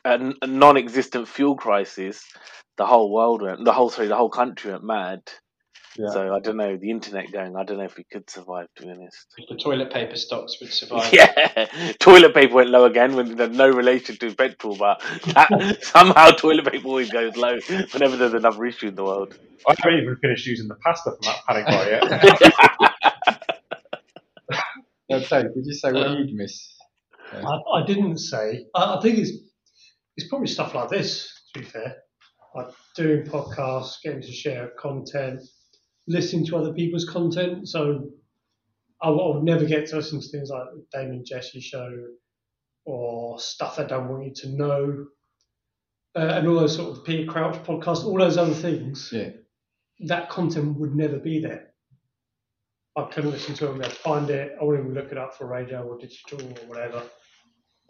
a non-existent fuel crisis, the whole world went, the whole sorry, the whole country went mad. Yeah. So I don't know the internet going. I don't know if we could survive. To be honest. if the toilet paper stocks would survive. [LAUGHS] Yeah, toilet paper went low again when there's no relation to petrol, but that, [LAUGHS] somehow toilet paper always goes low whenever there's another issue in the world. I haven't even finished using the pasta from that panic bar yet. [LAUGHS] Uh, Dave, did you say what Um, you'd miss? I, I didn't say. I, I think it's it's probably stuff like this. To be fair, like doing podcasts, getting to share content, listening to other people's content. So I, would never get to listen to things like the Damien Jesse show or stuff I don't want you to know, uh, and all those sort of Peter Crouch podcasts, all those other things. Yeah. That content would never be there. I couldn't listen to it, I'd find it, I wouldn't even look it up for radio or digital or whatever.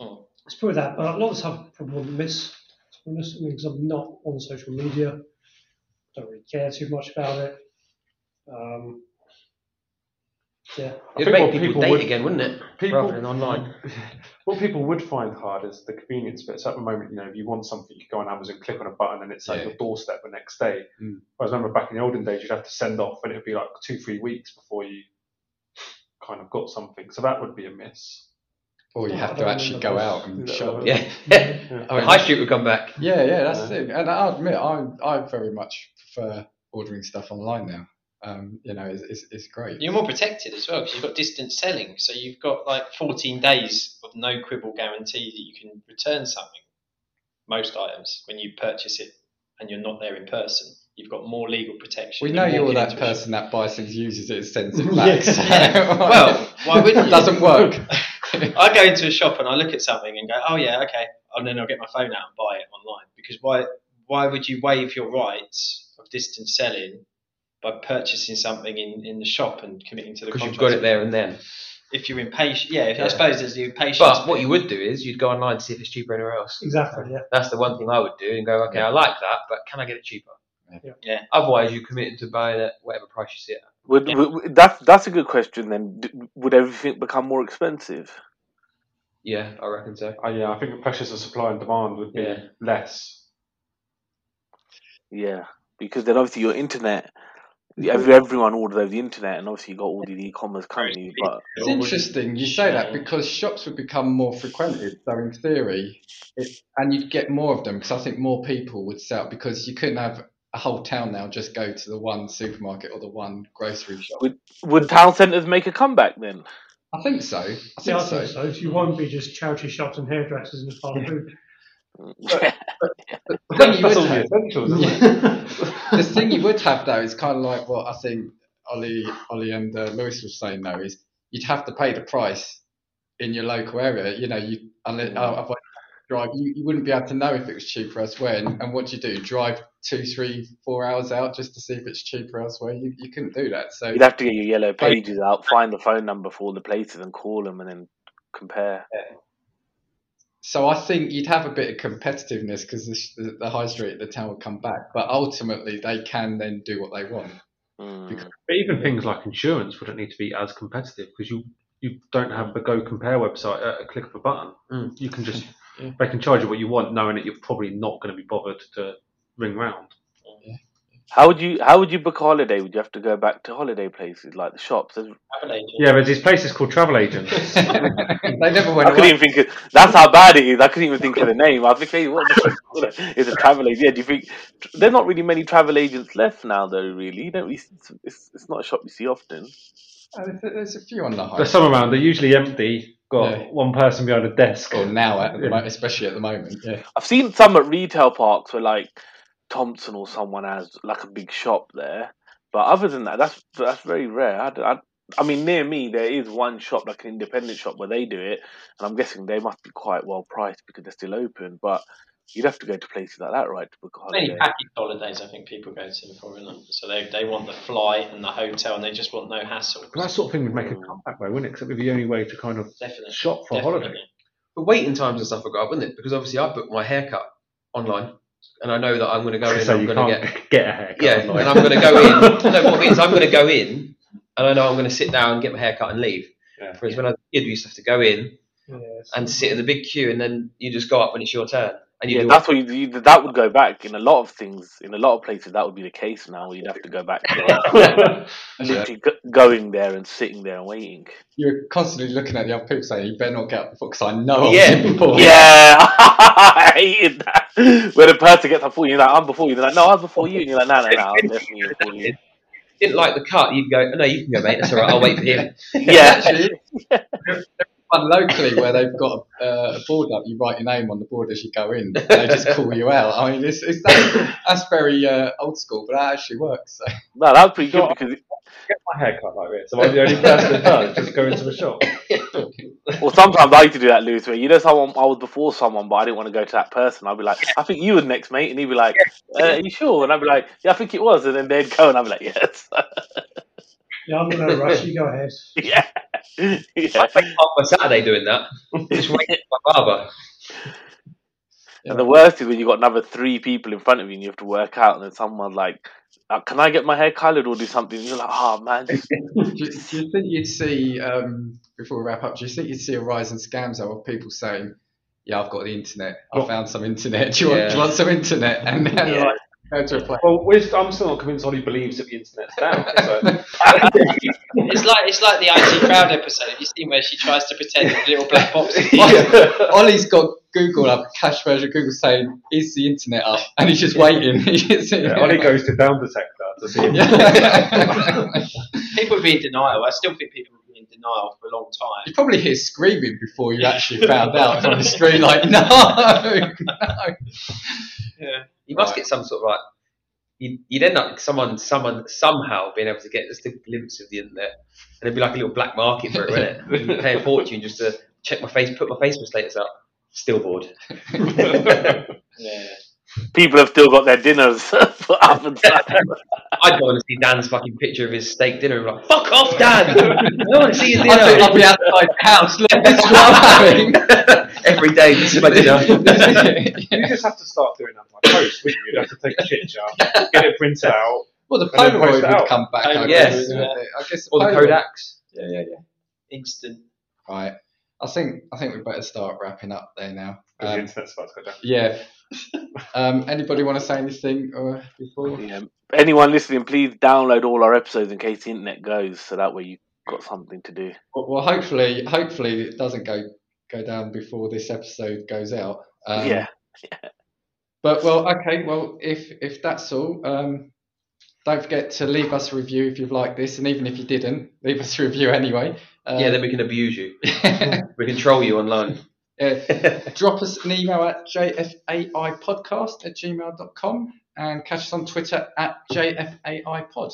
Hmm. It's probably that, but a lot of stuff I probably wouldn't miss, to be honest, because I'm not on social media. Don't really care too much about it. Um, yeah. It'd make people, people date would- again, wouldn't it? People, Rather than online. [LAUGHS] What people would find hard is the convenience bit. So at the moment, you know, if you want something, you go on Amazon, click on a button, and it's at Yeah. your doorstep the next day. Mm. Whereas I remember back in the olden days, you'd have to send off, and it'd be like two, three weeks before you kind of got something. So that would be a miss. Or you I have don't to actually go out and Yeah. shop. [LAUGHS] Yeah. Yeah. I mean, High Street would come back. Yeah, yeah, that's Yeah. the thing. And I'll admit, I I very much prefer ordering stuff online now. Um, you know, it's, it's, it's great. You're more protected as well because you've got distance selling. So you've got like 14 days of no quibble guarantee that you can return something. Most items when you purchase it and you're not there in person, you've got more legal protection. we know you're that into a shop. person that buys things, uses it, sends it [LAUGHS] back. [LAUGHS] Yeah. so- [LAUGHS] Yeah. Well, why wouldn't you? doesn't work. I go into a shop and I look at something and go, oh yeah, okay, and then I'll get my phone out and buy it online because why? Why would you waive your rights of distance selling by purchasing something in, in the shop and committing to the Because you've got it there and then. If you're impatient, yeah. If, Yeah. I suppose there's the impatience. But what you would do is you'd go online to see if it's cheaper anywhere else. Exactly, yeah. That's the one thing I would do and go, okay, I like that, but can I get it cheaper? Yeah. Yeah. Otherwise, you're committed to buying it whatever price you see it at. Would, Yeah. would, that's that's a good question. Then would everything become more expensive? Yeah, I reckon so. Uh, yeah, I think the pressures of supply and demand would be Yeah. less. Yeah, because then obviously your internet, every, everyone orders over the internet, and obviously you got all the e-commerce companies. But It's interesting you say that because shops would become more frequented. So in theory, it, and you'd get more of them because I think more people would sell because you couldn't have a whole town now just go to the one supermarket or the one grocery shop. would town centres make a comeback then? I think so. I think Yeah, I so. think so. So you won't be just charity shops and hairdressers and fast [LAUGHS] food. The thing you would have, essentials, [LAUGHS] the thing you would have though is kind of like what I think Ollie, Ollie and uh, Lewis was saying though is you'd have to pay the price in your local area. You know, you unless Mm. uh, otherwise drive, you, you wouldn't be able to know if it was cheaper elsewhere. And, and what do you do? Drive two, three, four hours out just to see if it's cheaper elsewhere? You, you couldn't do that. So You'd have to get your yellow pages out, find the phone number for all the places, and call them, and then compare. So I think you'd have a bit of competitiveness because the, the high street at the town would come back, but ultimately they can then do what they want. Mm. Because- But even things like insurance wouldn't need to be as competitive because you you don't have the Go Compare website at a click of a button. Mm. You can just [LAUGHS] Yeah. they can charge you what you want, knowing that you're probably not going to be bothered to ring round. How would you How would you book a holiday? Would you have to go back to holiday places like the shops? There's- Travel agent. Yeah, there's these places called travel agents. [LAUGHS] they never went I couldn't away. even think. Of, that's how bad it is. I couldn't even think of the name. I think, hey, what the [LAUGHS] is a travel agent? Yeah, do you think there's not really many travel agents left now, though? Really, you don't. It's, it's, it's not a shop you see often. Uh, there's- There's a few on the high There's some around. They're usually empty. Got Yeah. one person behind a desk. or now, at the Yeah. mo- especially at the moment. Yeah. I've seen some at retail parks where like Thomson or someone has like a big shop there, but other than that, that's that's very rare. I, I, I mean, near me there is one shop, like an independent shop, where they do it, and I'm guessing they must be quite well priced because they're still open. But you'd have to go to places like that, right, to book a Many holiday. package holidays, I think people go to for, isn't it? So they, they want the flight and the hotel, and they just want no hassle. That sort of thing would make a mm. comeback, though, wouldn't it? 'Cause it'd be the only way to kind of Definitely. shop for a holiday. Definitely. But waiting times and stuff would go up, wouldn't it? Because obviously I booked my haircut online, and I know that I'm going to go in. so I'm going to get get, a haircut. yeah, online. and I'm going to go in. [LAUGHS] no, what I mean is I'm going to go in, and I know I'm going to sit down, and get my haircut, and leave. Yeah. Whereas when I was a kid, we used to have to go in Yeah, and sit in the big queue, and then you just go up when it's your turn, and you Yeah, that's what you, you, that would go back in a lot of things. In a lot of places, that would be the case now. You'd have to go back to [LAUGHS] [LAUGHS] literally go- going there and sitting there and waiting. You're constantly looking at the other people saying, "You better not get up before," because I know I'm Yeah. Yeah, I [LAUGHS] hated that. Where the person gets up before you, you're like, I'm before you. They're like, no, I'm before you. And you're like, no, no, no, I'm definitely [LAUGHS] before you. didn't like the cut, you'd go, "Oh, no, you can go, mate. That's all right. I'll wait for him. [LAUGHS] Yeah. Actually, one locally where they've got a, uh, a board up. You write your name on the board as you go in. And they just call you out. I mean, it's, it's that, that's very uh, old school, but that actually works. So. No, that was pretty good because, Get my hair cut like this. Am I the only person that does? Just go into the shop. [LAUGHS] well, sometimes I used to do that, Lewis. Where you know, someone I was before someone, but I didn't want to go to that person. I'd be like, I think you were next, mate, and he'd be like, uh, Are you sure? And I'd be like, Yeah, I think it was. And then they'd go, and I'd be like, Yes, [LAUGHS] Yeah, I'm in no rush. You go ahead. yeah, [LAUGHS] yeah. I spent half my Saturday doing that. Just waiting for my barber. And the worst is when you've got another three people in front of you, and you have to work out, and then someone's like, uh, "Can I get my hair coloured or do something?" And you're like, "Oh man, do, [LAUGHS] do you think you'd see, um, before we wrap up, do you think you'd see a rise in scams though, of people saying, yeah, I've got the internet, I found some internet, do you, want, do you want some internet? And then Yeah. like, go to a place. Well, we're, I'm still not convinced Ollie believes that the internet's down. So. [LAUGHS] It's like it's like the IT crowd episode. Have you seen where she tries to pretend that the little black box? is- [LAUGHS] Ollie's got Google up, cache version of Google saying, is the internet up? And he's just waiting. [LAUGHS] Yeah, Ollie goes to Down Detector to see if Yeah. People would be in denial. I still think people would be in denial for a long time. You probably hear screaming before you actually [LAUGHS] found out on the street, like, no, [LAUGHS] no. Yeah. You must Right. get some sort of like. You'd, you'd end up someone, someone somehow being able to get just a glimpse of the internet, and it'd be like a little black market for it, wouldn't it? [LAUGHS] You pay a fortune just to check my face, put my Facebook status up. Still bored. Yeah. People have still got their dinners [LAUGHS] put up and. I'd go and see Dan's fucking picture of his steak dinner and be like, fuck off, Dan! [LAUGHS] I want to see his dinner. I'll, I'll be outside the house, look, this is what I'm having. [LAUGHS] Every day, this is my dinner. You just have to start doing that by post, wouldn't you? You'd have to take a picture, get it printed out. well, the And then post Polaroid would out. come back, I Polaroid, guess. yeah. I guess or the Kodaks. Yeah, yeah, yeah. Instant. Right. I think I think we better start wrapping up there now. Because the Um, internet's about to go down. yeah. Um, anybody want to say anything uh, before? Yeah. Anyone listening, please download all our episodes in case the internet goes, so that way you've got something to do. Well, well, hopefully, hopefully it doesn't go go down before this episode goes out. Um, yeah, But well, okay. Well, if if that's all, um, don't forget to leave us a review if you've liked this, and even if you didn't, leave us a review anyway. Um, Yeah, then we can abuse you. [LAUGHS] We can troll you online. Yeah, [LAUGHS] drop us an email at jfaipodcast at gmail.com and catch us on Twitter at jfaipod.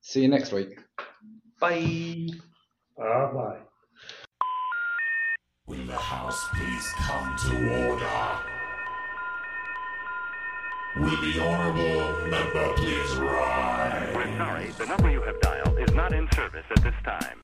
See you next week. Bye. Ah, bye. Will the house please come to order? Will the honorable member please rise? We're sorry, the number you have dialed is not in service at this time.